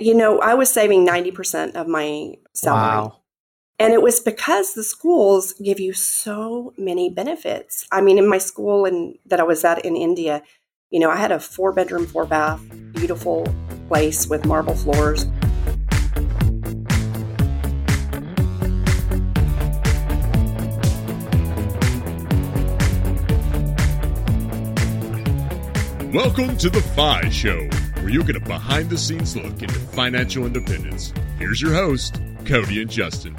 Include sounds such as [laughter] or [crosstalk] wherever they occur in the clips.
You know, I was saving 90% of my salary. Wow. And it was because the schools give you so many benefits. I mean, in my school in, that I was at in India, you know, I had a four bedroom, four bath, beautiful place with marble floors. Welcome to The FI Show, where you get a behind the scenes look into financial independence. Here's your host, Cody and Justin.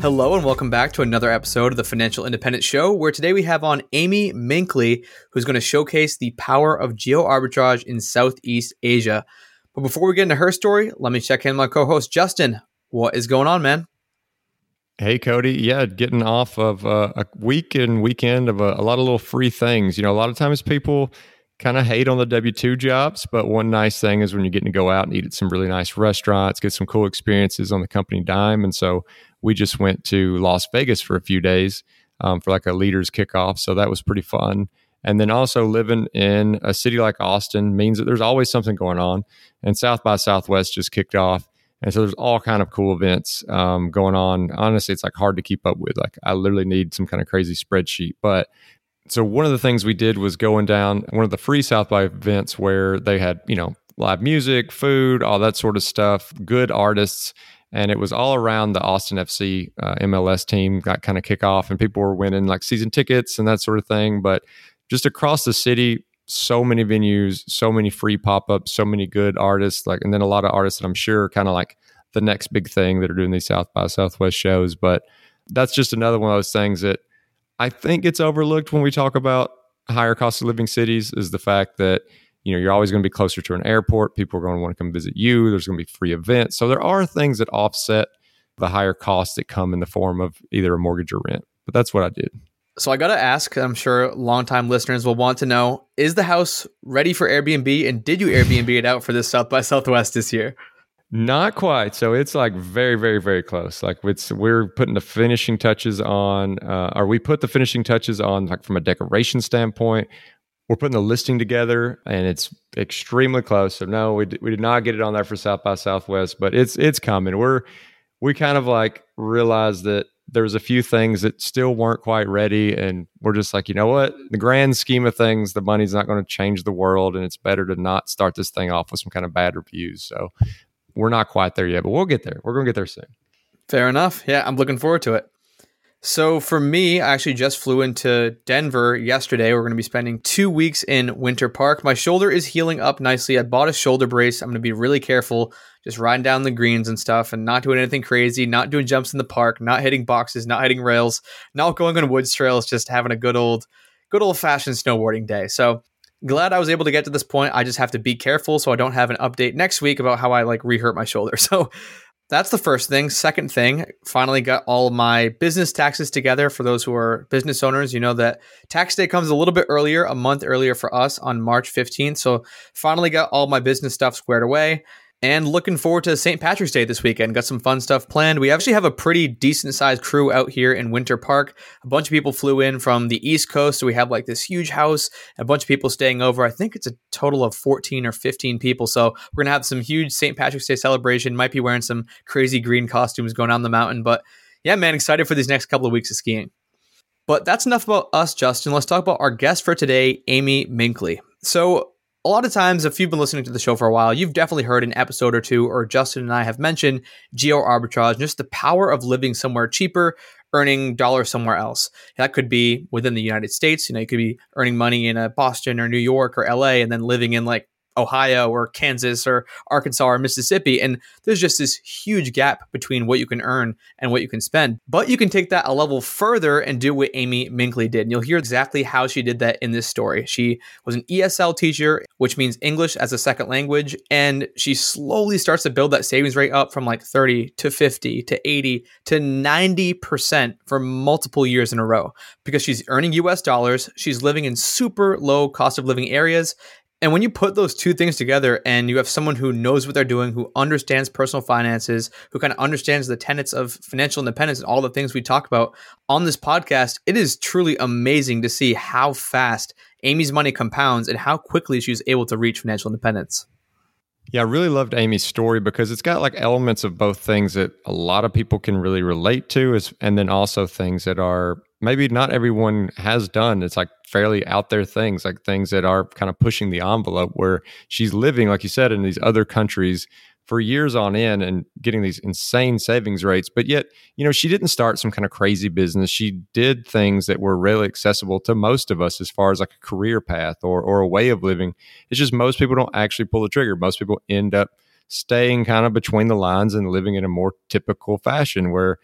Hello, and welcome back to another episode of the Financial Independence Show, where today we have on Amy Minkley, who's going to showcase the power of geo arbitrage in Southeast Asia. But before we get into her story, let me check in my co host, Justin. What is going on, man? Hey, Cody. Yeah, getting off of uh, a week and weekend of a, a lot of little free things. You know, a lot of times people kind of hate on the W 2 jobs, but one nice thing is when you're getting to go out and eat at some really nice restaurants, get some cool experiences on the company dime. And so we just went to Las Vegas for a few days um, for like a leaders kickoff. So that was pretty fun. And then also living in a city like Austin means that there's always something going on. And South by Southwest just kicked off. And so there's all kind of cool events um, going on. Honestly, it's like hard to keep up with. Like I literally need some kind of crazy spreadsheet. But so one of the things we did was going down one of the free South by events where they had, you know, live music, food, all that sort of stuff, good artists. And it was all around the Austin FC uh, MLS team got kind of kick off and people were winning like season tickets and that sort of thing. But just across the city, so many venues, so many free pop ups, so many good artists, like, and then a lot of artists that I'm sure kind of like the next big thing that are doing these South by Southwest shows. But that's just another one of those things that I think it's overlooked when we talk about higher cost of living cities is the fact that you know you're always going to be closer to an airport. People are going to want to come visit you. There's going to be free events. So there are things that offset the higher costs that come in the form of either a mortgage or rent but that's what i did. So i got to ask i'm sure longtime listeners will want to know is the house ready for airbnb? And did you airbnb it out for this south by southwest this year not quite. So it's like very, very, very close. Like it's we're putting the finishing touches on, uh, or we put the finishing touches on, like from a decoration standpoint. We're putting the listing together, and it's extremely close. So no, we d- we did not get it on there for South by Southwest, but it's it's coming. We're we kind of like realized that there was a few things that still weren't quite ready, and we're just like, you know what? The grand scheme of things, the money's not going to change the world, and it's better to not start this thing off with some kind of bad reviews. So we're not quite there yet, but we'll get there. We're going to get there soon. Fair enough. Yeah, I'm looking forward to it. So for me, I actually just flew into Denver yesterday. We're going to be spending two weeks in Winter Park. My shoulder is healing up nicely. I bought a shoulder brace. I'm going to be really careful, just riding down the greens and stuff, and not doing anything crazy, not doing jumps in the park, not hitting boxes, not hitting rails, not going on woods trails, just having a good old, good old fashioned snowboarding day. So glad I was able to get to this point. I just have to be careful so I don't have an update next week about how I like rehurt my shoulder. [laughs] So that's the first thing. Second thing, finally got all my business taxes together for those who are business owners. You know that tax day comes a little bit earlier, a month earlier for us on March 15th. So finally got all my business stuff squared away and looking forward to St. Patrick's Day this weekend. Got some fun stuff planned. We actually have a pretty decent sized crew out here in Winter Park. A bunch of people flew in from the East Coast, so we have like this huge house, a bunch of people staying over. I think it's a total of 14 or 15 people. So we're going to have some huge St. Patrick's Day celebration. Might be wearing some crazy green costumes going down the mountain. But yeah, man, excited for these next couple of weeks of skiing. But that's enough about us, Justin. Let's talk about our guest for today, Amy Minkley. So, a lot of times, if you've been listening to the show for a while, you've definitely heard an episode or two, or Justin and I have mentioned geo arbitrage, just the power of living somewhere cheaper, earning dollars somewhere else. That could be within the United States. You know, you could be earning money in a Boston or New York or LA, and then living in like Ohio or Kansas or Arkansas or Mississippi. And there's just this huge gap between what you can earn and what you can spend. But you can take that a level further and do what Amy Minkley did. And you'll hear exactly how she did that in this story. She was an ESL teacher, which means English as a second language. And she slowly starts to build that savings rate up from like 30 to 50 to 80 to 90% for multiple years in a row because she's earning US dollars. She's living in super low cost of living areas and when you put those two things together and you have someone who knows what they're doing, who understands personal finances, who kind of understands the tenets of financial independence and all the things we talk about on this podcast, it is truly amazing to see how fast Amy's money compounds and how quickly she's able to reach financial independence. Yeah, I really loved Amy's story because it's got like elements of both things that a lot of people can really relate to, is, and then also things that are maybe not everyone has done. It's like fairly out there things, like things that are kind of pushing the envelope where she's living, like you said, in these other countries for years on end and getting these insane savings rates. But yet, you know, she didn't start some kind of crazy business. She did things that were really accessible to most of us as far as like a career path or, or a way of living. It's just most people don't actually pull the trigger. Most people end up staying kind of between the lines and living in a more typical fashion where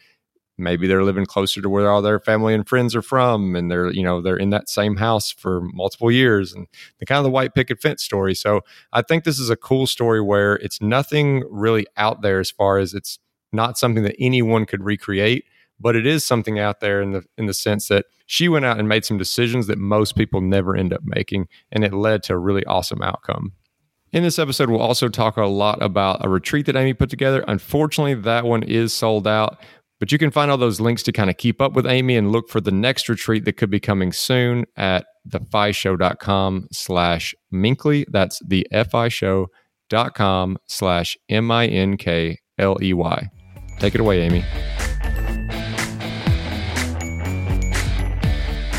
maybe they're living closer to where all their family and friends are from and they're you know they're in that same house for multiple years and the kind of the white picket fence story so i think this is a cool story where it's nothing really out there as far as it's not something that anyone could recreate but it is something out there in the in the sense that she went out and made some decisions that most people never end up making and it led to a really awesome outcome in this episode, we'll also talk a lot about a retreat that Amy put together. Unfortunately, that one is sold out, but you can find all those links to kind of keep up with Amy and look for the next retreat that could be coming soon at thefishow.com slash Minkley. That's the fishow.com slash M-I-N-K-L-E-Y. Take it away, Amy.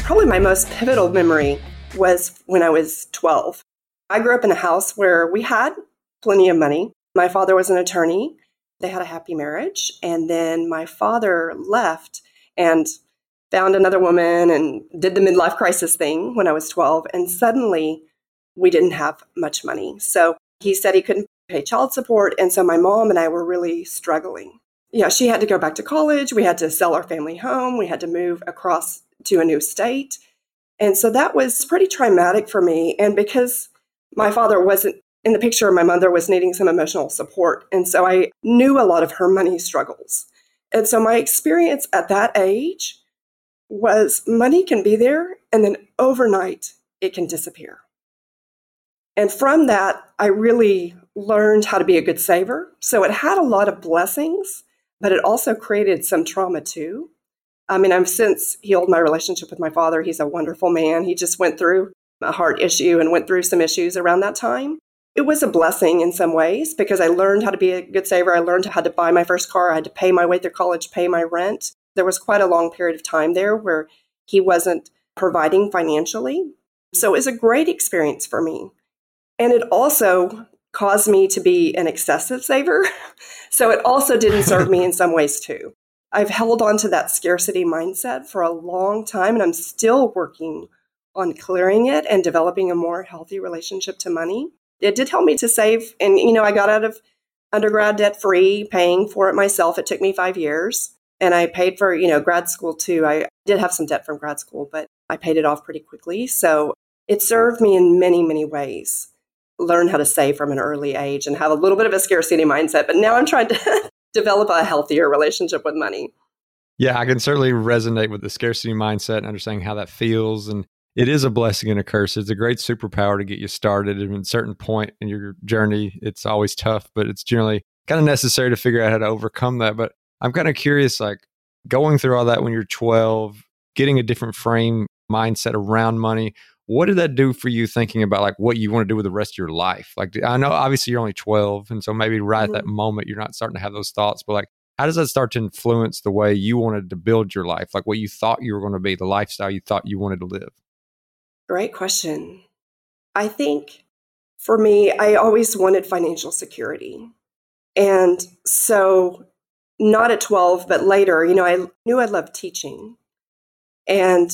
Probably my most pivotal memory was when I was 12. I grew up in a house where we had plenty of money. My father was an attorney they had a happy marriage. And then my father left and found another woman and did the midlife crisis thing when I was 12. And suddenly we didn't have much money. So he said he couldn't pay child support. And so my mom and I were really struggling. Yeah, she had to go back to college. We had to sell our family home. We had to move across to a new state. And so that was pretty traumatic for me. And because my father wasn't in the picture, my mother was needing some emotional support. And so I knew a lot of her money struggles. And so my experience at that age was money can be there and then overnight it can disappear. And from that, I really learned how to be a good saver. So it had a lot of blessings, but it also created some trauma too. I mean, I've since healed my relationship with my father. He's a wonderful man. He just went through a heart issue and went through some issues around that time it was a blessing in some ways because I learned how to be a good saver. I learned how to buy my first car. I had to pay my way through college, pay my rent. There was quite a long period of time there where he wasn't providing financially. So it was a great experience for me. And it also caused me to be an excessive saver. [laughs] so it also didn't serve me in [laughs] some ways too. I've held on to that scarcity mindset for a long time and I'm still working on clearing it and developing a more healthy relationship to money it did help me to save. And, you know, I got out of undergrad debt free, paying for it myself. It took me five years. And I paid for, you know, grad school too. I did have some debt from grad school, but I paid it off pretty quickly. So it served me in many, many ways. Learn how to save from an early age and have a little bit of a scarcity mindset. But now I'm trying to [laughs] develop a healthier relationship with money. Yeah, I can certainly resonate with the scarcity mindset and understanding how that feels. And it is a blessing and a curse. It's a great superpower to get you started. And at a certain point in your journey, it's always tough, but it's generally kind of necessary to figure out how to overcome that. But I'm kind of curious, like going through all that when you're 12, getting a different frame mindset around money. What did that do for you thinking about like what you want to do with the rest of your life? Like I know obviously you're only 12 and so maybe right mm-hmm. at that moment you're not starting to have those thoughts, but like how does that start to influence the way you wanted to build your life? Like what you thought you were going to be, the lifestyle you thought you wanted to live? Great question. I think for me, I always wanted financial security. And so, not at 12, but later, you know, I knew I loved teaching. And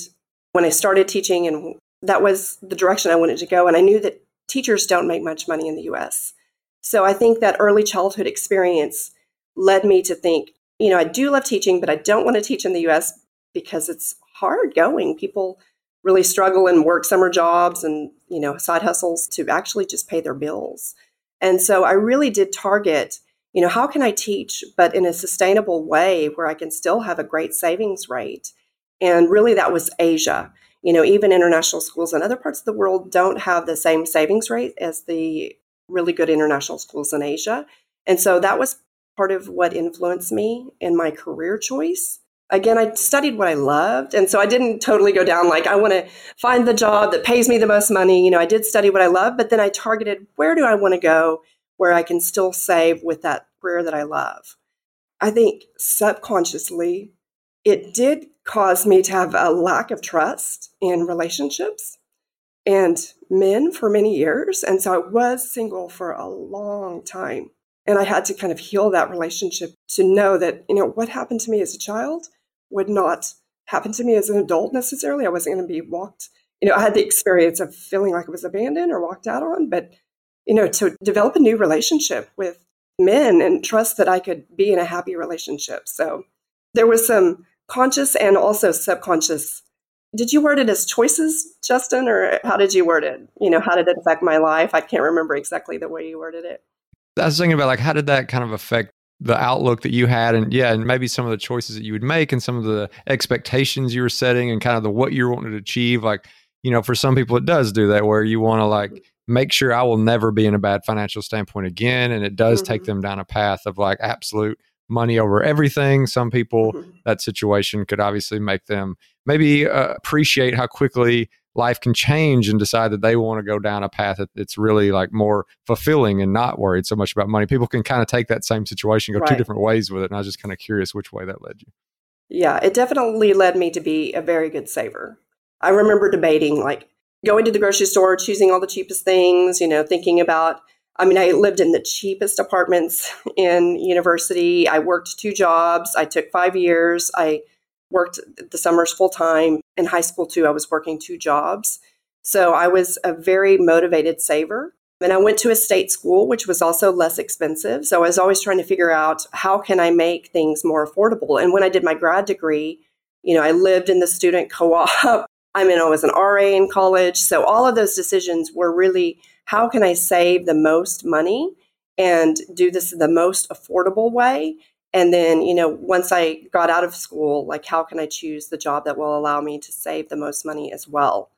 when I started teaching, and that was the direction I wanted to go, and I knew that teachers don't make much money in the US. So, I think that early childhood experience led me to think, you know, I do love teaching, but I don't want to teach in the US because it's hard going. People really struggle and work summer jobs and you know side hustles to actually just pay their bills. And so i really did target you know how can i teach but in a sustainable way where i can still have a great savings rate? And really that was asia. You know even international schools in other parts of the world don't have the same savings rate as the really good international schools in asia. And so that was part of what influenced me in my career choice again, I studied what I loved. And so I didn't totally go down like, I want to find the job that pays me the most money. You know, I did study what I love, but then I targeted where do I want to go where I can still save with that career that I love. I think subconsciously, it did cause me to have a lack of trust in relationships and men for many years. And so I was single for a long time. And I had to kind of heal that relationship to know that, you know, what happened to me as a child would not happen to me as an adult necessarily. I wasn't going to be walked, you know, I had the experience of feeling like I was abandoned or walked out on, but, you know, to develop a new relationship with men and trust that I could be in a happy relationship. So there was some conscious and also subconscious. Did you word it as choices, Justin, or how did you word it? You know, how did it affect my life? I can't remember exactly the way you worded it. I was thinking about like how did that kind of affect the outlook that you had and yeah and maybe some of the choices that you would make and some of the expectations you were setting and kind of the what you're wanting to achieve like you know for some people it does do that where you want to like make sure I will never be in a bad financial standpoint again. And it does mm-hmm. take them down a path of like absolute money over everything. Some people, mm-hmm. that situation could obviously make them maybe uh, appreciate how quickly life can change and decide that they want to go down a path that's really like more fulfilling and not worried so much about money. People can kind of take that same situation, go right. two different ways with it. And I was just kind of curious which way that led you. Yeah, it definitely led me to be a very good saver. I remember debating like, going to the grocery store, choosing all the cheapest things, you know, thinking about I mean, I lived in the cheapest apartments in university. I worked two jobs. I took five years. I worked the summers full time. In high school, too, I was working two jobs. So I was a very motivated saver. And I went to a state school, which was also less expensive. So I was always trying to figure out how can I make things more affordable. And when I did my grad degree, you know, I lived in the student [laughs] co-op I mean, I was an RA in college. So all of those decisions were really how can I save the most money and do this the most affordable way? And then, you know, once I got out of school, like how can I choose the job that will allow me to save the most money as well?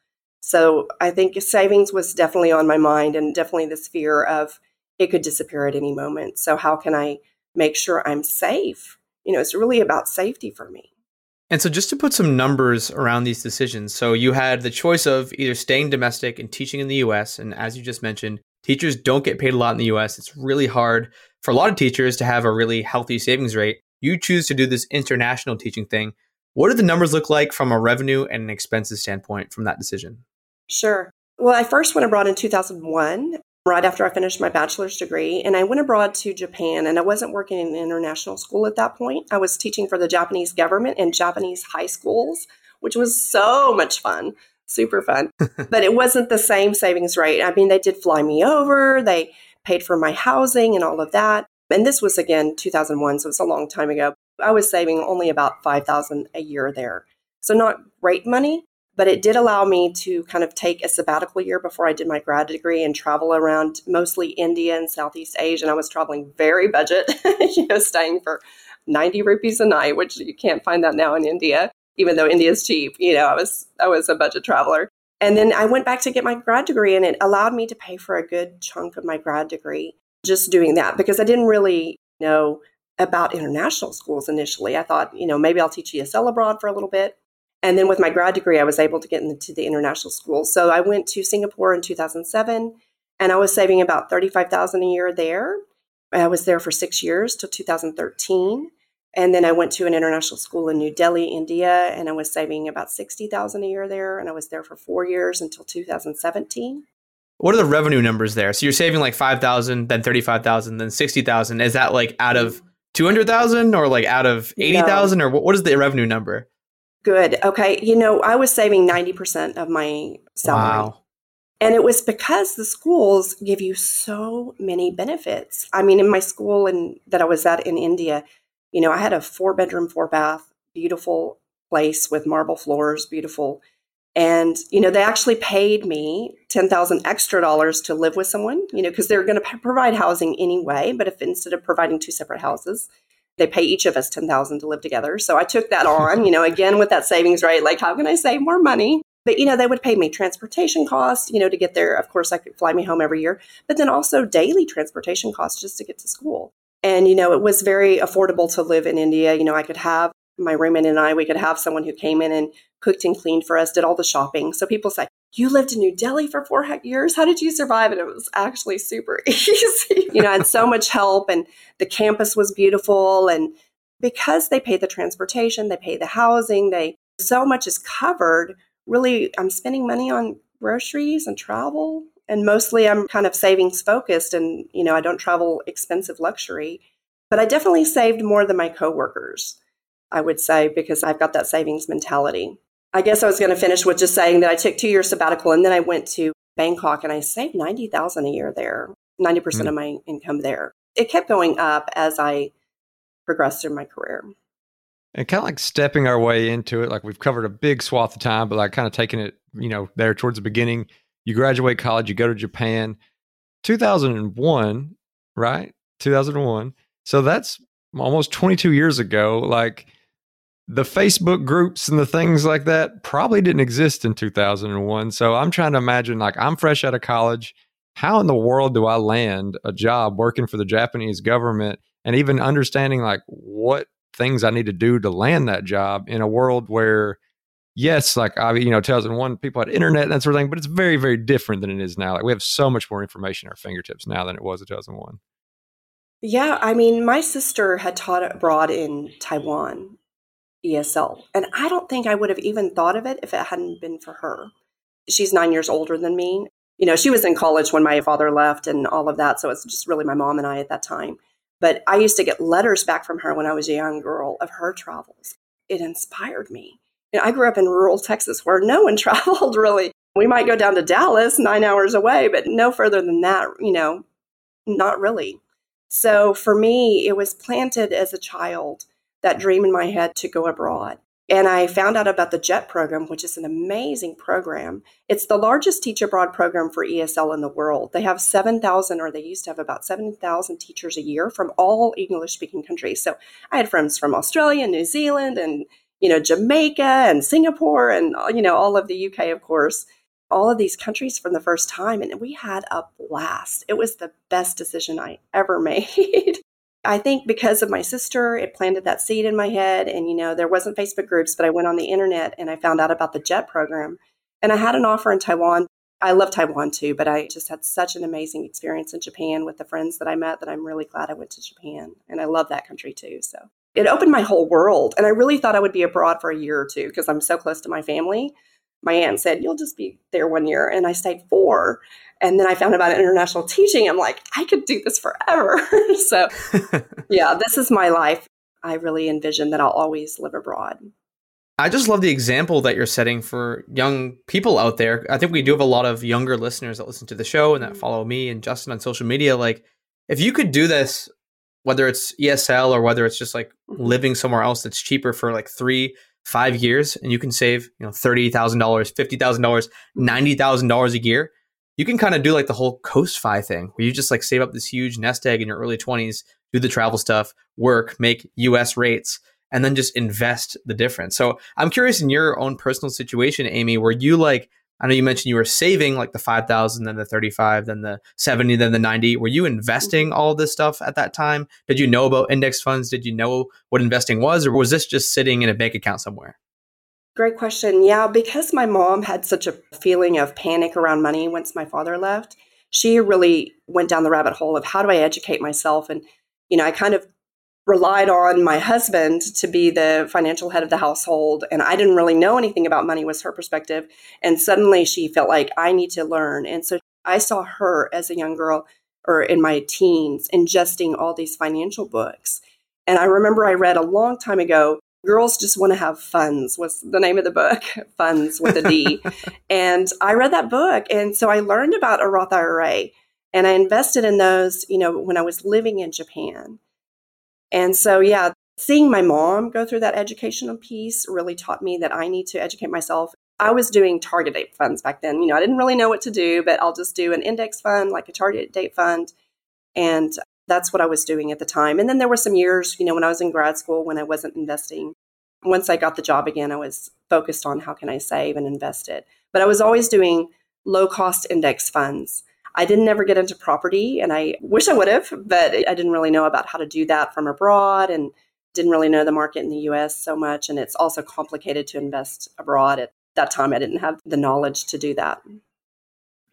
So I think savings was definitely on my mind and definitely this fear of it could disappear at any moment. So how can I make sure I'm safe? You know, it's really about safety for me. And so, just to put some numbers around these decisions, so you had the choice of either staying domestic and teaching in the US. And as you just mentioned, teachers don't get paid a lot in the US. It's really hard for a lot of teachers to have a really healthy savings rate. You choose to do this international teaching thing. What do the numbers look like from a revenue and an expenses standpoint from that decision? Sure. Well, I first went abroad in 2001 right after I finished my bachelor's degree. And I went abroad to Japan, and I wasn't working in an international school at that point. I was teaching for the Japanese government in Japanese high schools, which was so much fun, super fun. [laughs] but it wasn't the same savings rate. I mean, they did fly me over, they paid for my housing and all of that. And this was again 2001, so it's a long time ago. I was saving only about 5000 a year there. So not great money, but it did allow me to kind of take a sabbatical year before I did my grad degree and travel around mostly India and Southeast Asia. And I was traveling very budget, [laughs] you know, staying for 90 rupees a night, which you can't find that now in India, even though India is cheap. You know, I was I was a budget traveler. And then I went back to get my grad degree and it allowed me to pay for a good chunk of my grad degree just doing that because I didn't really know about international schools initially. I thought, you know, maybe I'll teach ESL abroad for a little bit. And then with my grad degree, I was able to get into the international school. So I went to Singapore in 2007 and I was saving about 35,000 a year there. I was there for 6 years till 2013. And then I went to an international school in New Delhi, India, and I was saving about 60,000 a year there and I was there for 4 years until 2017. What are the revenue numbers there? So you're saving like 5,000, then 35,000, then 60,000. Is that like out of 200,000 or like out of 80,000 no. or what is the revenue number? Good. Okay. You know, I was saving 90% of my salary. Wow. And it was because the schools give you so many benefits. I mean, in my school and that I was at in India, you know, I had a four bedroom, four bath, beautiful place with marble floors, beautiful. And, you know, they actually paid me 10,000 extra dollars to live with someone, you know, because they're going to p- provide housing anyway. But if instead of providing two separate houses, they pay each of us 10,000 to live together. So I took that on, you know, again with that savings rate, like how can I save more money? But you know, they would pay me transportation costs, you know, to get there. Of course, I could fly me home every year, but then also daily transportation costs just to get to school. And you know, it was very affordable to live in India. You know, I could have my roommate and I, we could have someone who came in and cooked and cleaned for us, did all the shopping. So people say, you lived in New Delhi for four years. How did you survive? And it was actually super [laughs] easy. you know, I had so much help, and the campus was beautiful. And because they pay the transportation, they pay the housing, they so much is covered. Really, I'm spending money on groceries and travel. And mostly I'm kind of savings focused and, you know, I don't travel expensive luxury. But I definitely saved more than my coworkers, I would say, because I've got that savings mentality. I guess I was going to finish with just saying that I took two years sabbatical and then I went to Bangkok and I saved 90,000 a year there, 90% mm. of my income there. It kept going up as I progressed through my career. And kind of like stepping our way into it, like we've covered a big swath of time, but like kind of taking it, you know, there towards the beginning. You graduate college, you go to Japan. 2001, right? 2001. So that's almost 22 years ago. Like, the Facebook groups and the things like that probably didn't exist in 2001. So I'm trying to imagine like I'm fresh out of college. How in the world do I land a job working for the Japanese government and even understanding like what things I need to do to land that job in a world where yes, like I you know 2001 people had internet and that sort of thing, but it's very very different than it is now. Like we have so much more information at our fingertips now than it was in 2001. Yeah, I mean, my sister had taught abroad in Taiwan ESL. And I don't think I would have even thought of it if it hadn't been for her. She's nine years older than me. You know, she was in college when my father left and all of that. So it's just really my mom and I at that time. But I used to get letters back from her when I was a young girl of her travels. It inspired me. I grew up in rural Texas where no one [laughs] traveled really. We might go down to Dallas, nine hours away, but no further than that, you know, not really. So for me, it was planted as a child that dream in my head to go abroad. And I found out about the JET program, which is an amazing program. It's the largest teach abroad program for ESL in the world. They have 7,000, or they used to have about 7,000 teachers a year from all English speaking countries. So I had friends from Australia, New Zealand, and you know, Jamaica and Singapore and, you know, all of the UK, of course, all of these countries for the first time. And we had a blast. It was the best decision I ever [laughs] made. I think because of my sister, it planted that seed in my head. And, you know, there wasn't Facebook groups, but I went on the internet and I found out about the JET program. And I had an offer in Taiwan. I love Taiwan too, but I just had such an amazing experience in Japan with the friends that I met that I'm really glad I went to Japan. And I love that country too. So it opened my whole world. And I really thought I would be abroad for a year or two because I'm so close to my family. My aunt said, You'll just be there one year. And I stayed four. And then I found about international teaching. I'm like, I could do this forever. [laughs] so, [laughs] yeah, this is my life. I really envision that I'll always live abroad. I just love the example that you're setting for young people out there. I think we do have a lot of younger listeners that listen to the show and that mm. follow me and Justin on social media. Like, if you could do this, whether it's ESL or whether it's just like mm-hmm. living somewhere else that's cheaper for like three, five years, and you can save, you know, thirty thousand dollars, fifty thousand dollars, ninety thousand dollars a year you can kind of do like the whole coast fi thing where you just like save up this huge nest egg in your early 20s do the travel stuff work make us rates and then just invest the difference so i'm curious in your own personal situation amy where you like i know you mentioned you were saving like the 5000 then the 35 then the 70 then the 90 were you investing mm-hmm. all this stuff at that time did you know about index funds did you know what investing was or was this just sitting in a bank account somewhere Great question. Yeah, because my mom had such a feeling of panic around money once my father left, she really went down the rabbit hole of how do I educate myself? And, you know, I kind of relied on my husband to be the financial head of the household. And I didn't really know anything about money, was her perspective. And suddenly she felt like I need to learn. And so I saw her as a young girl or in my teens ingesting all these financial books. And I remember I read a long time ago Girls Just Want to Have Funds was the name of the book, [laughs] Funds with a D. and I read that book. And so I learned about a Roth IRA and I invested in those, you know, when I was living in Japan. And so, yeah, seeing my mom go through that educational piece really taught me that I need to educate myself. I was doing target date funds back then. You know, I didn't really know what to do, but I'll just do an index fund, like a target date fund. And that's what I was doing at the time. And then there were some years, you know, when I was in grad school when I wasn't investing. Once I got the job again, I was focused on how can I save and invest it. But I was always doing low cost index funds. I didn't ever get into property and I wish I would have, but I didn't really know about how to do that from abroad and didn't really know the market in the US so much. And it's also complicated to invest abroad at that time I didn't have the knowledge to do that.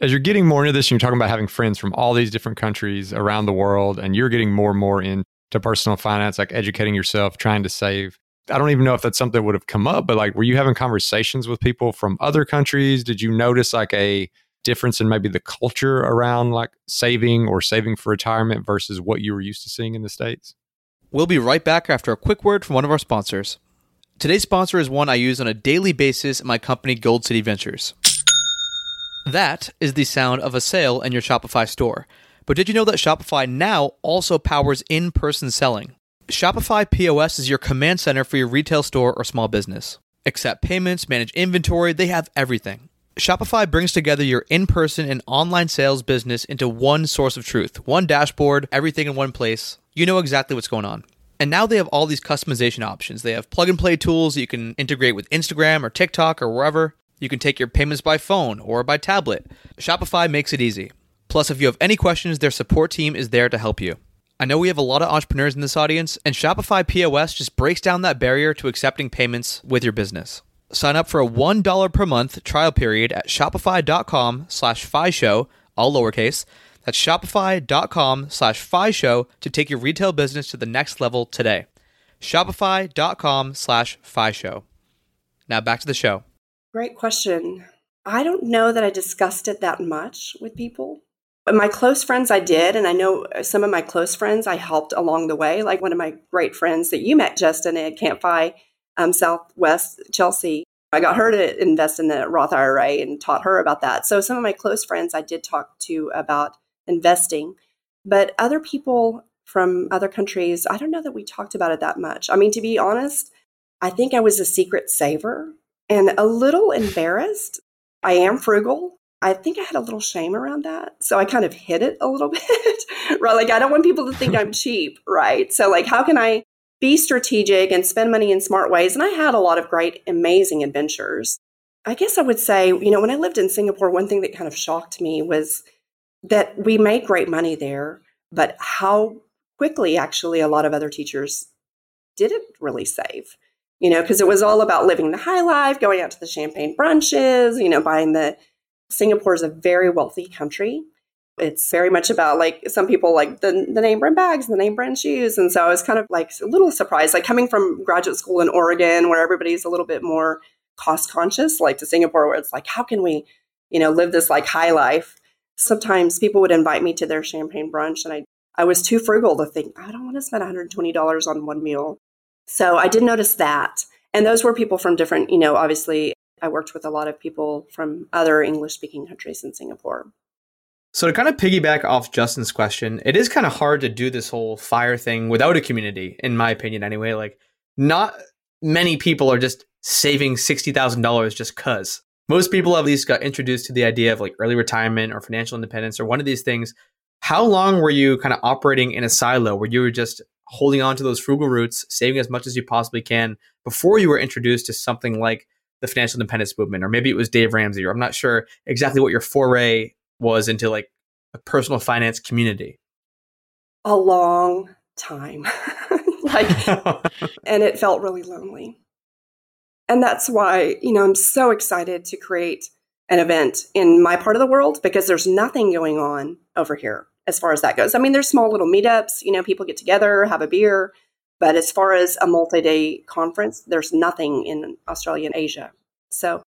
As you're getting more into this, and you're talking about having friends from all these different countries around the world, and you're getting more and more into personal finance, like educating yourself, trying to save. I don't even know if that's something that would have come up, but like, were you having conversations with people from other countries? Did you notice like a difference in maybe the culture around like saving or saving for retirement versus what you were used to seeing in the States? We'll be right back after a quick word from one of our sponsors. Today's sponsor is one I use on a daily basis in my company, Gold City Ventures. That is the sound of a sale in your Shopify store. But did you know that Shopify now also powers in person selling? Shopify POS is your command center for your retail store or small business. Accept payments, manage inventory, they have everything. Shopify brings together your in person and online sales business into one source of truth, one dashboard, everything in one place. You know exactly what's going on. And now they have all these customization options. They have plug and play tools that you can integrate with Instagram or TikTok or wherever. You can take your payments by phone or by tablet. Shopify makes it easy. Plus, if you have any questions, their support team is there to help you. I know we have a lot of entrepreneurs in this audience, and Shopify POS just breaks down that barrier to accepting payments with your business. Sign up for a $1 per month trial period at shopify.com slash show, all lowercase. That's shopify.com slash show to take your retail business to the next level today. Shopify.com slash show. Now back to the show. Great question. I don't know that I discussed it that much with people. But my close friends, I did. And I know some of my close friends I helped along the way. Like one of my great friends that you met, Justin, at Camp FI um, Southwest Chelsea. I got her to invest in the Roth IRA and taught her about that. So some of my close friends I did talk to about investing. But other people from other countries, I don't know that we talked about it that much. I mean, to be honest, I think I was a secret saver and a little embarrassed. I am frugal. I think I had a little shame around that. So I kind of hid it a little [laughs] bit, right? Like, I don't want people to think I'm [laughs] cheap, right? So, like, how can I be strategic and spend money in smart ways? And I had a lot of great, amazing adventures. I guess I would say, you know, when I lived in Singapore, one thing that kind of shocked me was that we made great money there, but how quickly actually a lot of other teachers didn't really save you know, because it was all about living the high life, going out to the champagne brunches, you know, buying the. Singapore is a very wealthy country. It's very much about like some people like the, the name brand bags, and the name brand shoes. And so I was kind of like a little surprised, like coming from graduate school in Oregon, where everybody's a little bit more cost conscious, like to Singapore, where it's like, how can we, you know, live this like high life? Sometimes people would invite me to their champagne brunch, and I, I was too frugal to think, I don't want to spend $120 on one meal. So I did notice that. And those were people from different, you know, obviously I worked with a lot of people from other English speaking countries in Singapore. So to kind of piggyback off Justin's question, it is kind of hard to do this whole fire thing without a community, in my opinion, anyway. Like, not many people are just saving $60,000 just because. Most people at least got introduced to the idea of like early retirement or financial independence or one of these things. How long were you kind of operating in a silo where you were just holding on to those frugal roots, saving as much as you possibly can before you were introduced to something like the financial independence movement, or maybe it was Dave Ramsey, or I'm not sure exactly what your foray was into like a personal finance community. A long time. [laughs] like, [laughs] and it felt really lonely. And that's why, you know, I'm so excited to create an event in my part of the world because there's nothing going on over here as far as that goes. I mean, there's small little meetups, you know, people get together, have a beer. But as far as a multi day conference, there's nothing in Australia and Asia. So,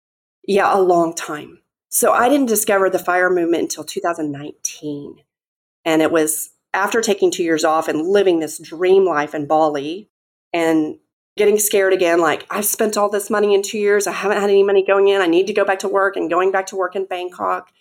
yeah, a long time. So, I didn't discover the fire movement until 2019. And it was after taking two years off and living this dream life in Bali and getting scared again like, I've spent all this money in two years. I haven't had any money going in. I need to go back to work and going back to work in Bangkok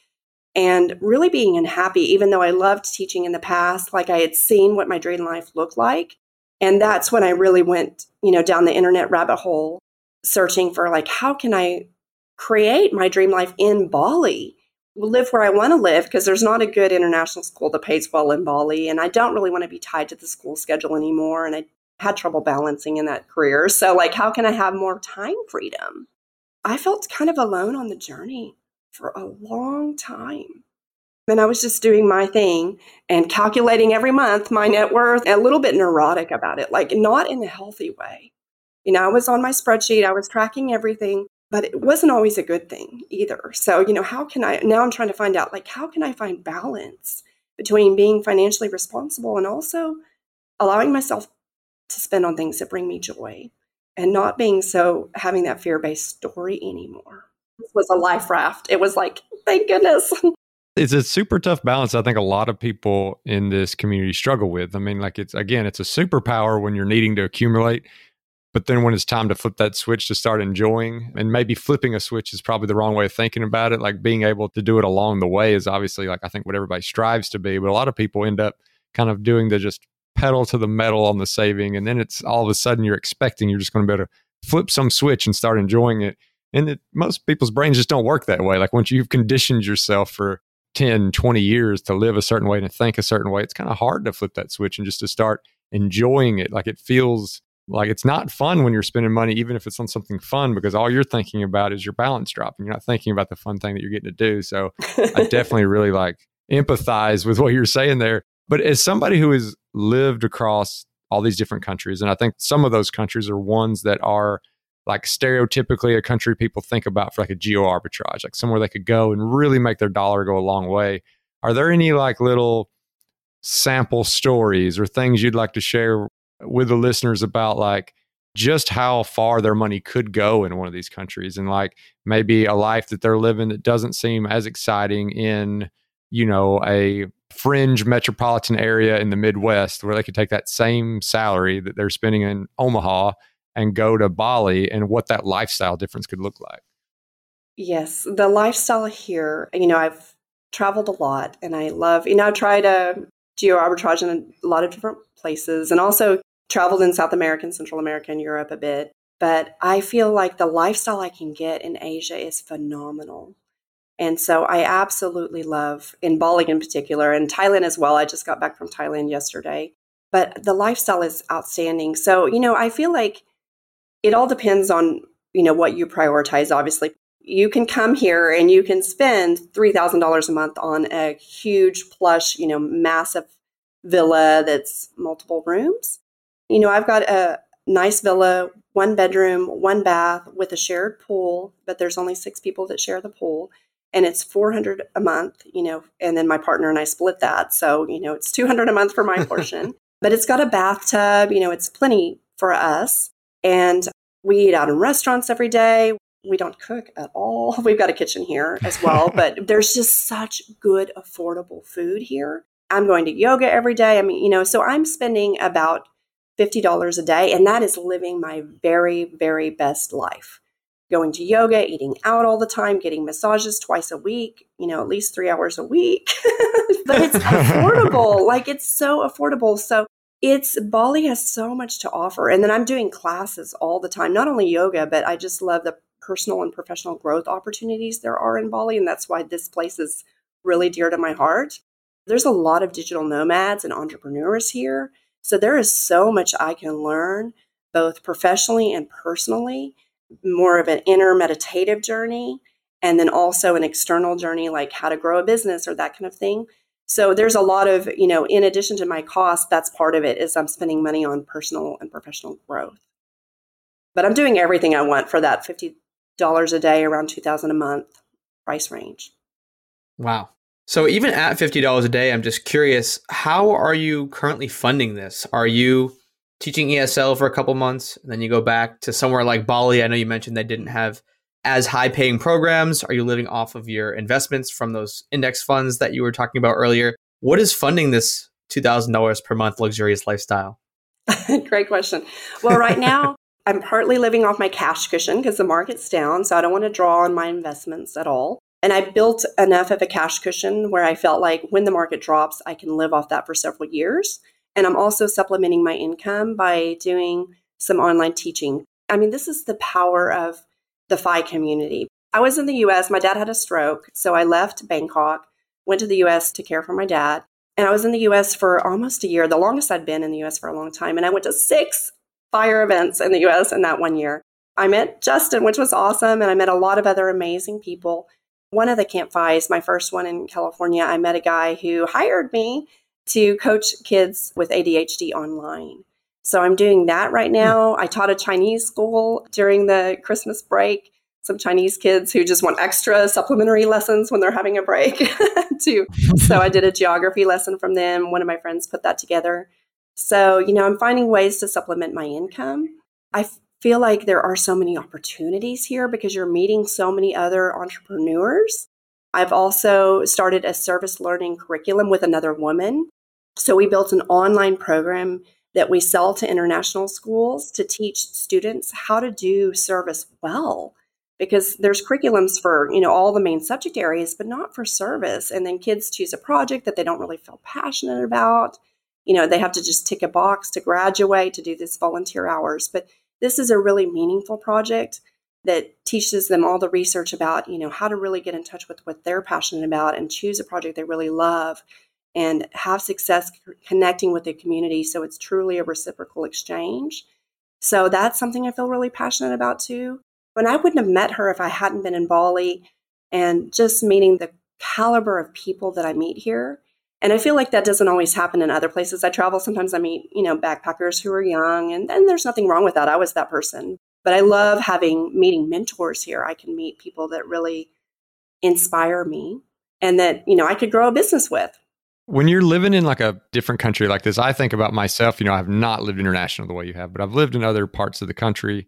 and really being unhappy, even though I loved teaching in the past, like I had seen what my dream life looked like. And that's when I really went, you know, down the internet rabbit hole searching for like, how can I create my dream life in Bali? Live where I want to live because there's not a good international school that pays well in Bali. And I don't really want to be tied to the school schedule anymore. And I had trouble balancing in that career. So, like, how can I have more time freedom? I felt kind of alone on the journey for a long time. And I was just doing my thing and calculating every month my net worth, a little bit neurotic about it, like not in a healthy way. You know, I was on my spreadsheet, I was tracking everything, but it wasn't always a good thing either. So, you know, how can I now I'm trying to find out like how can I find balance between being financially responsible and also allowing myself to spend on things that bring me joy and not being so having that fear-based story anymore. This was a life raft. It was like, thank goodness. [laughs] It's a super tough balance. I think a lot of people in this community struggle with. I mean, like it's again, it's a superpower when you're needing to accumulate but then when it's time to flip that switch to start enjoying, and maybe flipping a switch is probably the wrong way of thinking about it. Like being able to do it along the way is obviously like I think what everybody strives to be. But a lot of people end up kind of doing the just pedal to the metal on the saving. And then it's all of a sudden you're expecting you're just going to be able to flip some switch and start enjoying it. And it, most people's brains just don't work that way. Like once you've conditioned yourself for 10, 20 years to live a certain way and to think a certain way, it's kind of hard to flip that switch and just to start enjoying it. Like it feels like it's not fun when you're spending money, even if it's on something fun, because all you're thinking about is your balance dropping. You're not thinking about the fun thing that you're getting to do. So I [laughs] definitely really like empathize with what you're saying there. But as somebody who has lived across all these different countries, and I think some of those countries are ones that are like stereotypically a country people think about for like a geo arbitrage, like somewhere they could go and really make their dollar go a long way. Are there any like little sample stories or things you'd like to share with the listeners about like just how far their money could go in one of these countries and like maybe a life that they're living that doesn't seem as exciting in you know a fringe metropolitan area in the midwest where they could take that same salary that they're spending in omaha and go to bali and what that lifestyle difference could look like. Yes the lifestyle here you know i've traveled a lot and i love you know i try to geo arbitrage in a lot of different places and also traveled in South America and Central America and Europe a bit. But I feel like the lifestyle I can get in Asia is phenomenal. And so I absolutely love in Bali in particular and Thailand as well. I just got back from Thailand yesterday. But the lifestyle is outstanding. So, you know, I feel like it all depends on, you know, what you prioritize. Obviously, you can come here and you can spend $3,000 a month on a huge plush, you know, massive villa that's multiple rooms you know, I've got a nice villa, one bedroom, one bath with a shared pool, but there's only six people that share the pool. And it's 400 a month, you know, and then my partner and I split that. So, you know, it's 200 a month for my [laughs] portion, but it's got a bathtub, you know, it's plenty for us. And we eat out in restaurants every day. We don't cook at all. [laughs] We've got a kitchen here as well, [laughs] but there's just such good, affordable food here. I'm going to yoga every day. I mean, you know, so I'm spending about $50 a day. And that is living my very, very best life. Going to yoga, eating out all the time, getting massages twice a week, you know, at least three hours a week. [laughs] but it's affordable. [laughs] like it's so affordable. So it's Bali has so much to offer. And then I'm doing classes all the time, not only yoga, but I just love the personal and professional growth opportunities there are in Bali. And that's why this place is really dear to my heart. There's a lot of digital nomads and entrepreneurs here. So there is so much I can learn, both professionally and personally, more of an inner meditative journey, and then also an external journey like how to grow a business or that kind of thing. So there's a lot of, you know, in addition to my cost, that's part of it is I'm spending money on personal and professional growth. But I'm doing everything I want for that $50 a day, around 2000 a month price range. Wow. So even at $50 a day, I'm just curious, how are you currently funding this? Are you teaching ESL for a couple months and then you go back to somewhere like Bali? I know you mentioned they didn't have as high paying programs. Are you living off of your investments from those index funds that you were talking about earlier? What is funding this $2,000 per month luxurious lifestyle? [laughs] Great question. Well, right now, I'm partly living off my cash cushion because the market's down. So I don't want to draw on my investments at all. And I built enough of a cash cushion where I felt like when the market drops, I can live off that for several years. And I'm also supplementing my income by doing some online teaching. I mean, this is the power of the FI community. I was in the US, my dad had a stroke, so I left Bangkok, went to the US to care for my dad. And I was in the US for almost a year, the longest I'd been in the US for a long time. And I went to six fire events in the US in that one year. I met Justin, which was awesome, and I met a lot of other amazing people. One of the Camp FIs, my first one in California, I met a guy who hired me to coach kids with ADHD online. So I'm doing that right hmm. now. I taught a Chinese school during the Christmas break. some Chinese kids who just want extra supplementary lessons when they're having a break [laughs] too. so I did a geography lesson from them. One of my friends put that together. So, you know, I'm finding ways to supplement my income. I feel like there are so many opportunities here because you're meeting so many other entrepreneurs. I've also started a service learning curriculum with another woman. So we built an online program that we sell to international schools to teach students how to do service well because there's curriculums for you know all the main subject areas but not for service and then kids choose a project that they don't really feel passionate about you know they have to just tick a box to graduate to do this volunteer hours but this is a really meaningful project that teaches them all the research about you know how to really get in touch with what they're passionate about and choose a project they really love and have success connecting with the community. So it's truly a reciprocal exchange. So that's something I feel really passionate about too. But I wouldn't have met her if I hadn't been in Bali and just meeting the caliber of people that I meet here. And I feel like that doesn't always happen in other places I travel. Sometimes I meet, you know, backpackers who are young, and, and there's nothing wrong with that. I was that person. But I love having meeting mentors here. I can meet people that really inspire me and that, you know, I could grow a business with. When you're living in like a different country like this, I think about myself. You know, I've not lived international the way you have, but I've lived in other parts of the country,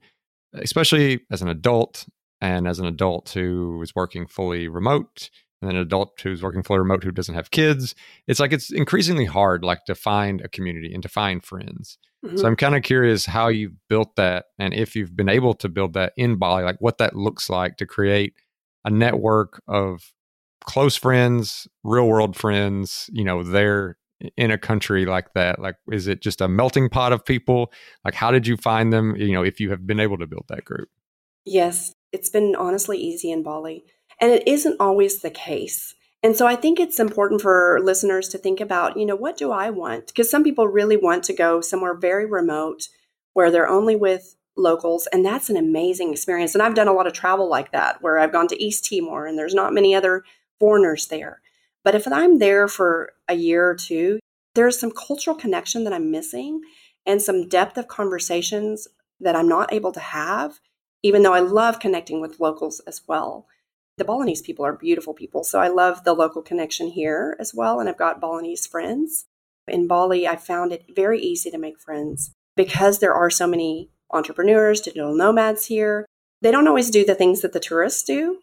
especially as an adult and as an adult who is working fully remote and an adult who's working fully remote who doesn't have kids. It's like it's increasingly hard like to find a community and to find friends. Mm-hmm. So I'm kind of curious how you've built that and if you've been able to build that in Bali, like what that looks like to create a network of close friends, real world friends, you know, they're in a country like that? Like, is it just a melting pot of people? Like, how did you find them? You know, if you have been able to build that group? Yes, it's been honestly easy in Bali. And it isn't always the case. And so I think it's important for listeners to think about, you know, what do I want? Because some people really want to go somewhere very remote where they're only with locals and that's an amazing experience and i've done a lot of travel like that where i've gone to east timor and there's not many other foreigners there. But if I'm there for a year or two, there's some cultural connection that I'm missing and some depth of conversations that I'm not able to have, even though I love connecting with locals as well. The Balinese people are beautiful people, so I love the local connection here as well. And I've got Balinese friends. In Bali, I found it very easy to make friends because there are so many entrepreneurs, digital nomads here. They don't always do the things that the tourists do,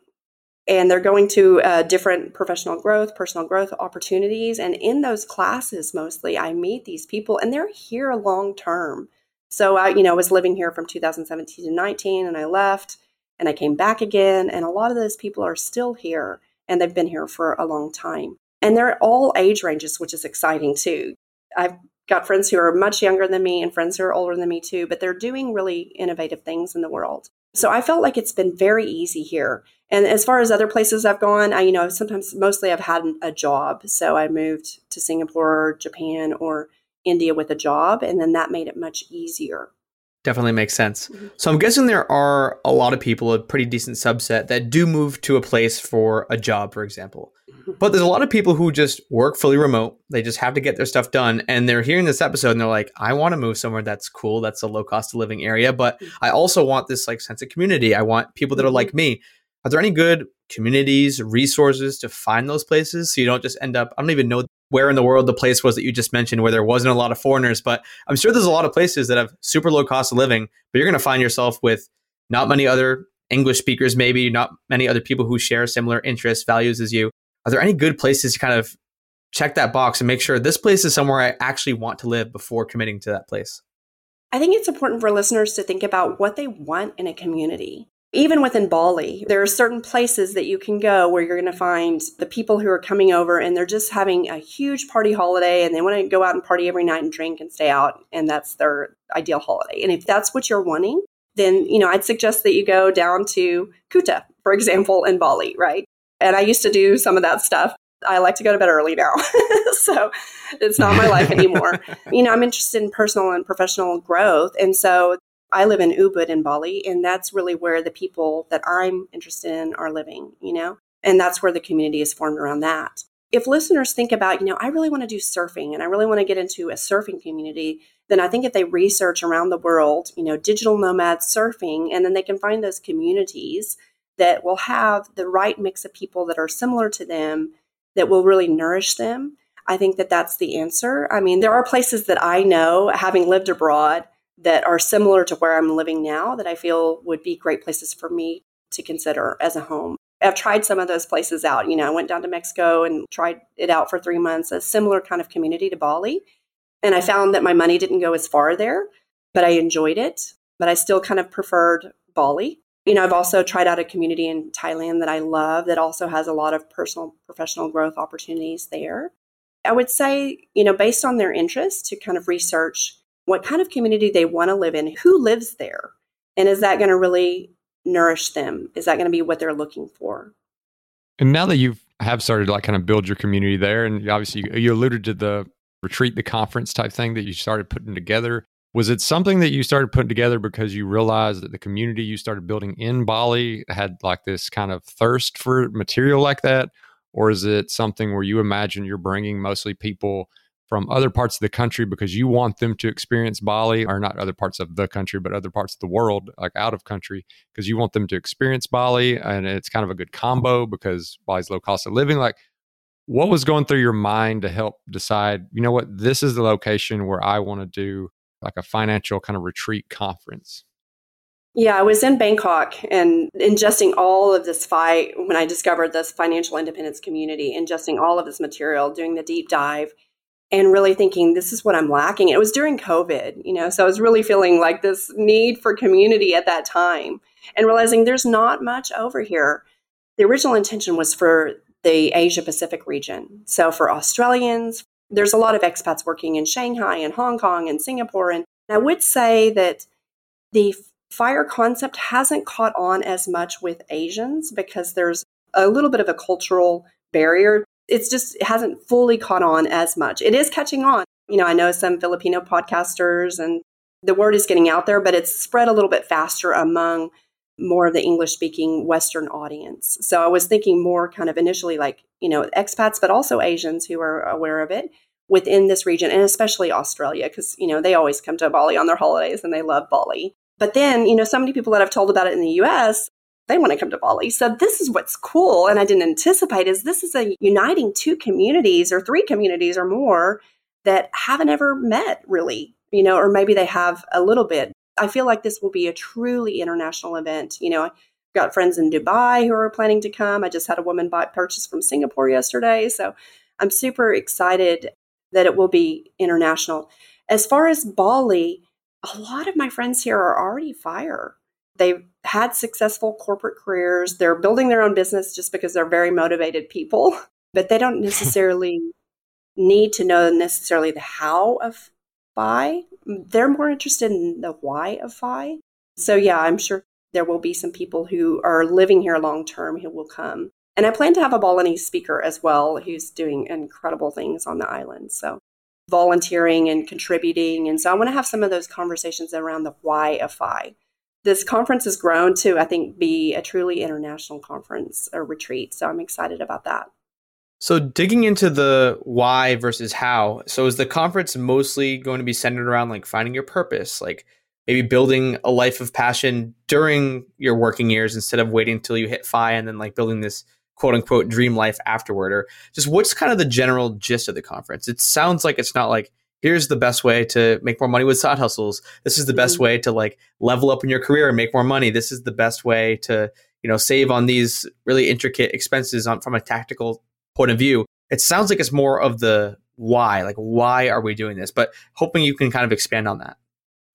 and they're going to uh, different professional growth, personal growth opportunities. And in those classes, mostly, I meet these people, and they're here long term. So I, you know, was living here from 2017 to 19, and I left, and I came back again, and a lot of those people are still here, and they've been here for a long time. And they're all age ranges, which is exciting too. I've got friends who are much younger than me and friends who are older than me too, but they're doing really innovative things in the world. So I felt like it's been very easy here. And as far as other places I've gone, I, you know, sometimes mostly I've had a job. So I moved to Singapore, or Japan, or India with a job, and then that made it much easier. Definitely makes sense. Mm-hmm. So I'm guessing there are a lot of people, a pretty decent subset, that do move to a place for a job, for example. Mm-hmm. But there's a lot of people who just work fully remote. They just have to get their stuff done. And they're hearing this episode and they're like, I want to move somewhere that's cool, that's a low cost of living area. But mm-hmm. I also want this like sense of community. I want people that are like me. Are there any good communities, resources to find those places so you don't just end up, I don't even know where in the world the place was that you just mentioned where there wasn't a lot of foreigners, but I'm sure there's a lot of places that have super low cost of living, but you're going to find yourself with not many other English speakers, maybe not many other people who share similar interests, values as you. Are there any good places to kind of check that box and make sure this place is somewhere I actually want to live before committing to that place? I think it's important for listeners to think about what they want in a community even within Bali, there are certain places that you can go where you're going to find the people who are coming over and they're just having a huge party holiday and they want to go out and party every night and drink and stay out. And that's their ideal holiday. And if that's what you're wanting, then, you know, I'd suggest that you go down to Kuta, for example, in Bali, right? And I used to do some of that stuff. I like to go to bed early now. [laughs] so it's not my life anymore. [laughs] you know, I'm interested in personal and professional growth. And so I live in Ubud in Bali, and that's really where the people that I'm interested in are living, you know? And that's where the community is formed around that. If listeners think about, you know, I really want to do surfing and I really want to get into a surfing community, then I think if they research around the world, you know, digital nomads surfing, and then they can find those communities that will have the right mix of people that are similar to them that will really nourish them. I think that that's the answer. I mean, there are places that I know, having lived abroad, that are similar to where I'm living now that I feel would be great places for me to consider as a home. I've tried some of those places out. You know, I went down to Mexico and tried it out for three months, a similar kind of community to Bali. And I found that my money didn't go as far there, but I enjoyed it. But I still kind of preferred Bali. You know, I've also tried out a community in Thailand that I love that also has a lot of personal, professional growth opportunities there. I would say, you know, based on their interest, to kind of research what kind of community they want to live in, who lives there, and is that going to really nourish them? Is that going to be what they're looking for? And now that you have started to like kind of build your community there, and obviously you alluded to the retreat, the conference type thing that you started putting together. Was it something that you started putting together because you realized that the community you started building in Bali had like this kind of thirst for material like that? Or is it something where you imagine you're bringing mostly people from other parts of the country because you want them to experience Bali, or not other parts of the country, but other parts of the world, like out of country, because you want them to experience Bali. And it's kind of a good combo because Bali's low cost of living. Like, what was going through your mind to help decide, you know what, this is the location where I want to do like a financial kind of retreat conference? Yeah, I was in Bangkok and ingesting all of this fight when I discovered this financial independence community, ingesting all of this material, doing the deep dive and really thinking this is what I'm lacking. It was during COVID, you know, so I was really feeling like this need for community at that time and realizing there's not much over here. The original intention was for the Asia Pacific region. So for Australians, there's a lot of expats working in Shanghai and Hong Kong and Singapore. And I would say that the fire concept hasn't caught on as much with Asians because there's a little bit of a cultural barrier it's just it hasn't fully caught on as much. It is catching on. You know, I know some Filipino podcasters and the word is getting out there, but it's spread a little bit faster among more of the English speaking Western audience. So I was thinking more kind of initially like, you know, expats, but also Asians who are aware of it within this region and especially Australia, because, you know, they always come to Bali on their holidays and they love Bali. But then, you know, so many people that I've told about it in the US they want to come to Bali. So this is what's cool and I didn't anticipate is this is a uniting two communities or three communities or more that haven't ever met really, you know, or maybe they have a little bit. I feel like this will be a truly international event. You know, I've got friends in Dubai who are planning to come. I just had a woman buy purchase from Singapore yesterday. So I'm super excited that it will be international. As far as Bali, a lot of my friends here are already fire. They've had successful corporate careers. They're building their own business just because they're very motivated people, [laughs] but they don't necessarily [laughs] need to know necessarily the how of FI. They're more interested in the why of FI. So, yeah, I'm sure there will be some people who are living here long term who will come. And I plan to have a Balinese speaker as well who's doing incredible things on the island. So, volunteering and contributing. And so, I want to have some of those conversations around the why of FI this conference has grown to, I think, be a truly international conference or retreat. So I'm excited about that. So, digging into the why versus how. So, is the conference mostly going to be centered around like finding your purpose, like maybe building a life of passion during your working years instead of waiting until you hit FI and then like building this quote unquote dream life afterward? Or just what's kind of the general gist of the conference? It sounds like it's not like here's the best way to make more money with side hustles. This is the best mm-hmm. way to like level up in your career and make more money. This is the best way to, you know, save on these really intricate expenses on from a tactical point of view. It sounds like it's more of the why, like why are we doing this? But hoping you can kind of expand on that.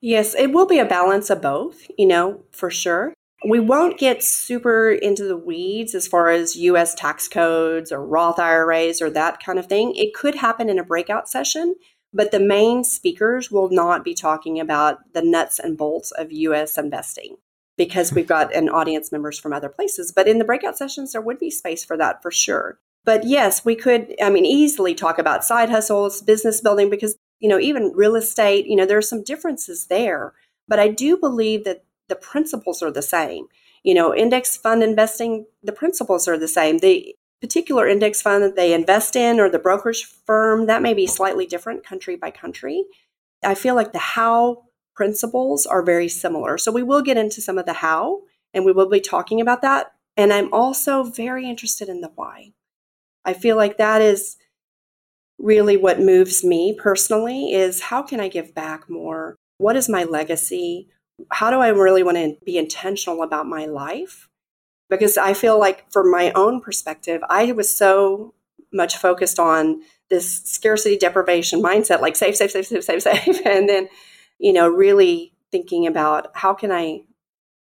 Yes, it will be a balance of both, you know, for sure. We won't get super into the weeds as far as US tax codes or Roth IRAs or that kind of thing. It could happen in a breakout session but the main speakers will not be talking about the nuts and bolts of US investing because we've got an audience members from other places. But in the breakout sessions, there would be space for that for sure. But yes, we could, I mean, easily talk about side hustles, business building, because, you know, even real estate, you know, there are some differences there. But I do believe that the principles are the same. You know, index fund investing, the principles are the same. The particular index fund that they invest in or the brokerage firm, that may be slightly different country by country. I feel like the how principles are very similar. So we will get into some of the how and we will be talking about that. And I'm also very interested in the why. I feel like that is really what moves me personally is how can I give back more? What is my legacy? How do I really want to be intentional about my life? Because I feel like, from my own perspective, I was so much focused on this scarcity deprivation mindset, like save, save, save, save, save, [laughs] save. And then, you know, really thinking about how can I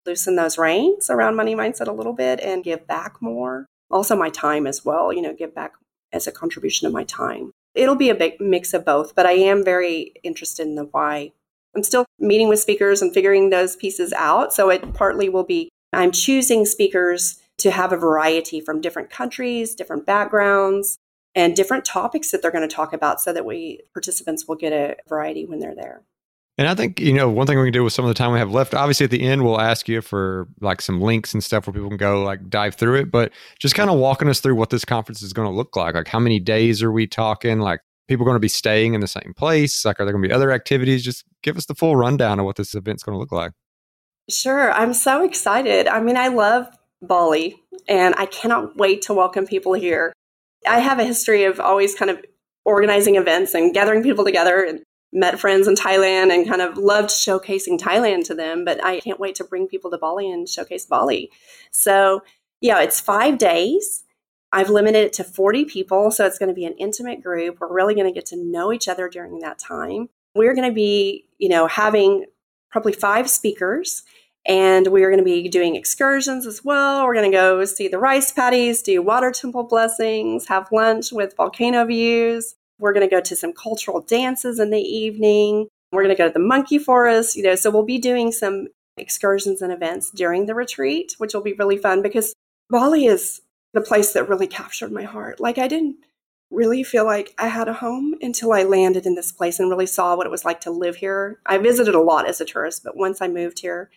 loosen those reins around money mindset a little bit and give back more. Also, my time as well, you know, give back as a contribution of my time. It'll be a big mix of both, but I am very interested in the why. I'm still meeting with speakers and figuring those pieces out. So it partly will be I'm choosing speakers to have a variety from different countries, different backgrounds, and different topics that they're going to talk about so that we participants will get a variety when they're there. And I think, you know, one thing we can do with some of the time we have left, obviously at the end, we'll ask you for like some links and stuff where people can go like dive through it, but just kind of walking us through what this conference is going to look like. Like, how many days are we talking? Like, people going to be staying in the same place? Like, are there going to be other activities? Just give us the full rundown of what this event's going to look like. Sure. I'm so excited. I mean, I love Bali and I cannot wait to welcome people here. I have a history of always kind of organizing events and gathering people together and met friends in Thailand and kind of loved showcasing Thailand to them. But I can't wait to bring people to Bali and showcase Bali. So, yeah, it's five days. I've limited it to 40 people. So it's going to be an intimate group. We're really going to get to know each other during that time. We're going to be, you know, having probably five speakers. And we are going to be doing excursions as well. We're going to go see the rice paddies, do water temple blessings, have lunch with volcano views. We're going to go to some cultural dances in the evening. We're going to go to the monkey forest, you know, so we'll be doing some excursions and events during the retreat, which will be really fun because Bali is the place that really captured my heart. Like I didn't really feel like I had a home until I landed in this place and really saw what it was like to live here. I visited a lot as a tourist, but once I moved here,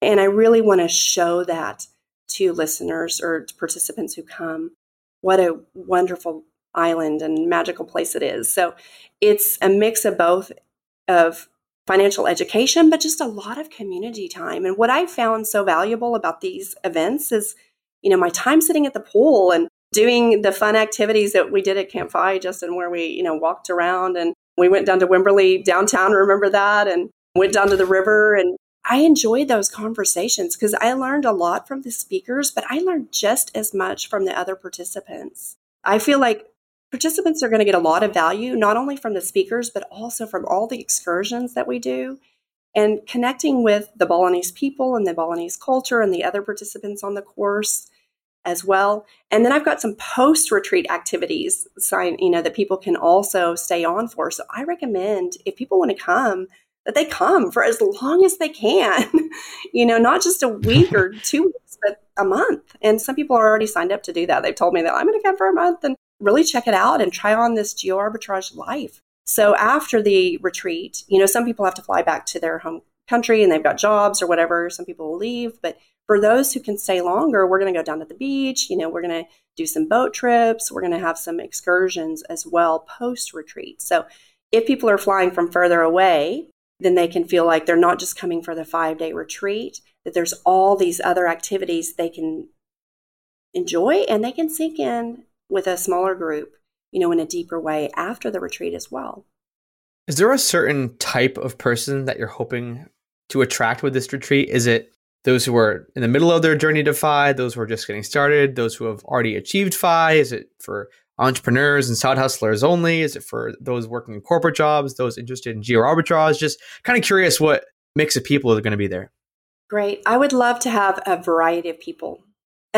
and I really want to show that to listeners or to participants who come, what a wonderful island and magical place it is. So it's a mix of both of financial education, but just a lot of community time. And what I found so valuable about these events is, you know, my time sitting at the pool and doing the fun activities that we did at Camp FI, Justin, where we, you know, walked around and we went down to Wimberley downtown, remember that? And went down to the river. And I enjoyed those conversations because I learned a lot from the speakers, but I learned just as much from the other participants. I feel like participants are going to get a lot of value, not only from the speakers, but also from all the excursions that we do and connecting with the Balinese people and the Balinese culture and the other participants on the course as well. And then I've got some post retreat activities, sign, you know, that people can also stay on for. So I recommend if people want to come, that they come for as long as they can, [laughs] you know, not just a week or [laughs] two weeks, but a month. And some people are already signed up to do that. They've told me that I'm going to come for a month and really check it out and try on this geo arbitrage life. So after the retreat, you know, some people have to fly back to their home country and they've got jobs or whatever. Some people will leave, but for those who can stay longer, we're going to go down to the beach. You know, we're going to do some boat trips. We're going to have some excursions as well post retreat. So if people are flying from further away, then they can feel like they're not just coming for the five day retreat, that there's all these other activities they can enjoy and they can sink in with a smaller group, you know, in a deeper way after the retreat as well. Is there a certain type of person that you're hoping to attract with this retreat? Is it those who are in the middle of their journey to FI, those who are just getting started, those who have already achieved FI? Is it for entrepreneurs and side hustlers only? Is it for those working in corporate jobs, those interested in geo arbitrage? Just kind of curious what mix of people are going to be there. Great. I would love to have a variety of people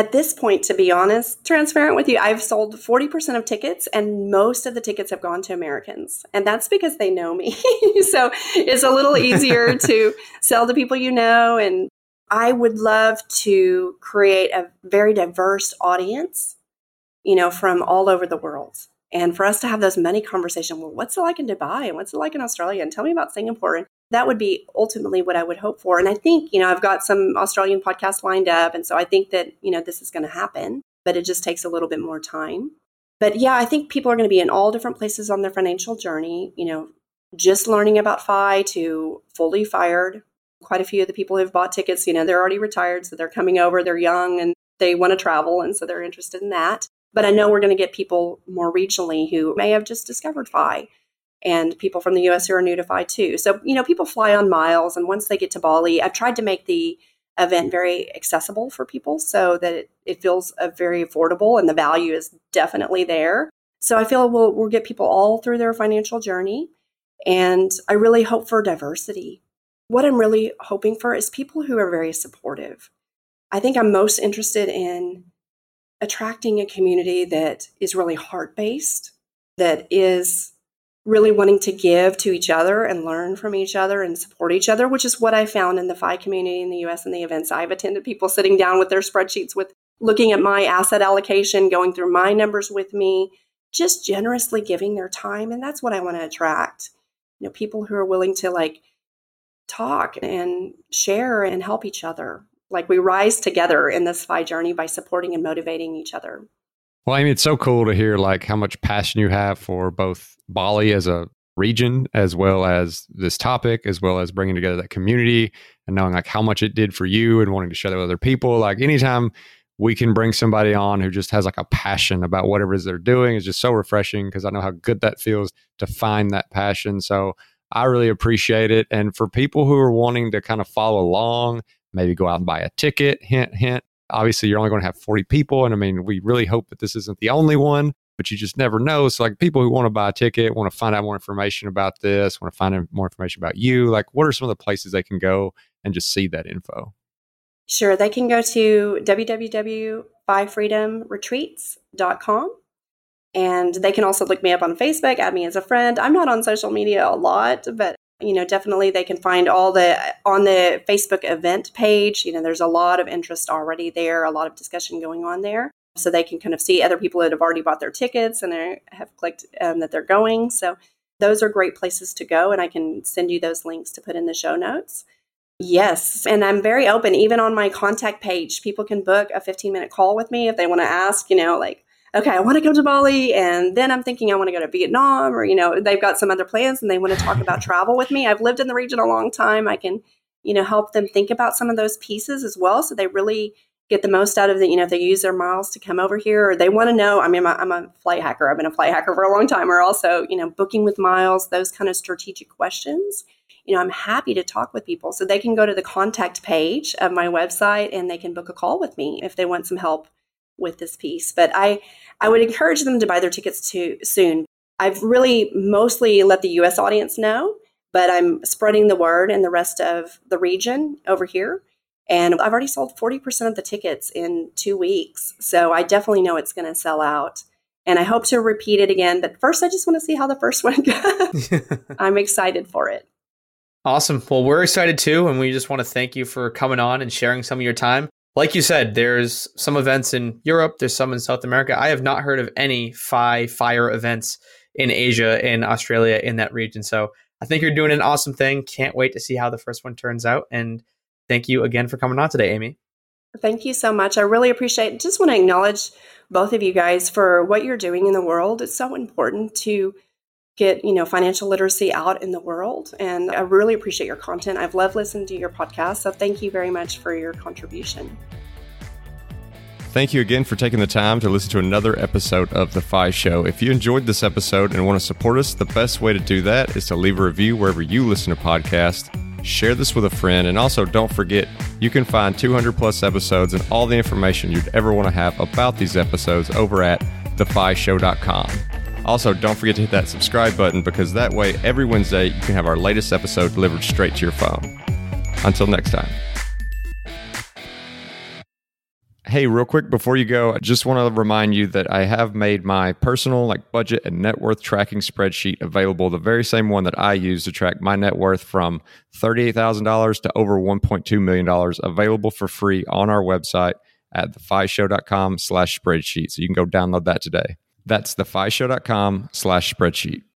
at this point, to be honest, transparent with you, I've sold 40% of tickets, and most of the tickets have gone to Americans. And that's because they know me. [laughs] so it's a little easier [laughs] to sell to people you know. And I would love to create a very diverse audience, you know, from all over the world. And for us to have those many conversations, well, what's it like in Dubai and what's it like in Australia? And tell me about Singapore. And that would be ultimately what I would hope for. And I think, you know, I've got some Australian podcasts lined up. And so I think that, you know, this is going to happen, but it just takes a little bit more time. But yeah, I think people are going to be in all different places on their financial journey, you know, just learning about FI to fully fired. Quite a few of the people who've bought tickets, you know, they're already retired. So they're coming over, they're young and they want to travel and so they're interested in that. But I know we're going to get people more regionally who may have just discovered FI and people from the US who are new to FI too. So, you know, people fly on miles and once they get to Bali, I've tried to make the event very accessible for people so that it, it feels uh, very affordable and the value is definitely there. So I feel we'll, we'll get people all through their financial journey. And I really hope for diversity. What I'm really hoping for is people who are very supportive. I think I'm most interested in attracting a community that is really heart based, that is really wanting to give to each other and learn from each other and support each other, which is what I found in the FI community in the US and the events I've attended. People sitting down with their spreadsheets, with looking at my asset allocation, going through my numbers with me, just generously giving their time. And that's what I want to attract. You know, people who are willing to like talk and share and help each other. Like we rise together in this FI journey by supporting and motivating each other. Well, I mean, it's so cool to hear like how much passion you have for both Bali as a region, as well as this topic, as well as bringing together that community and knowing like how much it did for you and wanting to share that with other people. Like anytime we can bring somebody on who just has like a passion about whatever it is they're doing is just so refreshing because I know how good that feels to find that passion. So I really appreciate it. And for people who are wanting to kind of follow along, maybe go out and buy a ticket, hint, hint, obviously you're only going to have 40 people. And I mean, we really hope that this isn't the only one, but you just never know. So, like people who want to buy a ticket, want to find out more information about this, want to find out more information about you, like what are some of the places they can go and just see that info? Sure. They can go to www.buyfreedomretreats.com. and they can also look me up on Facebook, add me as a friend. I'm not on social media a lot, but you know, definitely they can find all the on the Facebook event page. You know, there's a lot of interest already there, a lot of discussion going on there. So they can kind of see other people that have already bought their tickets and they have clicked um, that they're going. So those are great places to go. And I can send you those links to put in the show notes. Yes. And I'm very open. Even on my contact page, people can book a 15 minute call with me if they want to ask, you know, like, okay, I want to go to Bali and then I'm thinking I want to go to Vietnam or, you know, they've got some other plans and they want to talk about [laughs] travel with me. I've lived in the region a long time. I can, you know, help them think about some of those pieces as well. So they really get the most out of the, you know, if they use their miles to come over here or they want to know, I mean, I'm a, I'm a flight hacker. I've been a flight hacker for a long time or also, you know, booking with miles, those kind of strategic questions. You know, I'm happy to talk with people. So they can go to the contact page of my website and they can book a call with me if they want some help with this piece. But I, I would encourage them to buy their tickets too soon. I've really mostly let the US audience know, but I'm spreading the word in the rest of the region over here. And I've already sold 40% of the tickets in two weeks. So I definitely know it's going to sell out. And I hope to repeat it again. But first, I just want to see how the first one [laughs] goes. [laughs] I'm excited for it. Awesome. Well, we're excited too. And we just want to thank you for coming on and sharing some of your time like you said, there's some events in Europe, there's some in South America. I have not heard of any FI fire events in Asia, in Australia, in that region. So I think you're doing an awesome thing. Can't wait to see how the first one turns out. And thank you again for coming on today, Amy. Thank you so much. I really appreciate it. Just want to acknowledge both of you guys for what you're doing in the world. It's so important to get you know financial literacy out in the world and i really appreciate your content i've loved listening to your podcast so thank you very much for your contribution Thank you again for taking the time to listen to another episode of The FI Show. If you enjoyed this episode and want to support us, the best way to do that is to leave a review wherever you listen to podcasts. Share this with a friend, and also don't forget you can find 200 plus episodes and all the information you'd ever want to have about these episodes over at thefishow.com. Also, don't forget to hit that subscribe button because that way every Wednesday you can have our latest episode delivered straight to your phone. Until next time. Hey, real quick before you go, I just want to remind you that I have made my personal like budget and net worth tracking spreadsheet available, the very same one that I use to track my net worth from $38,000 to over $1.2 million available for free on our website at thefishow.com slash spreadsheet. So you can go download that today. That's thefishow.com slash spreadsheet.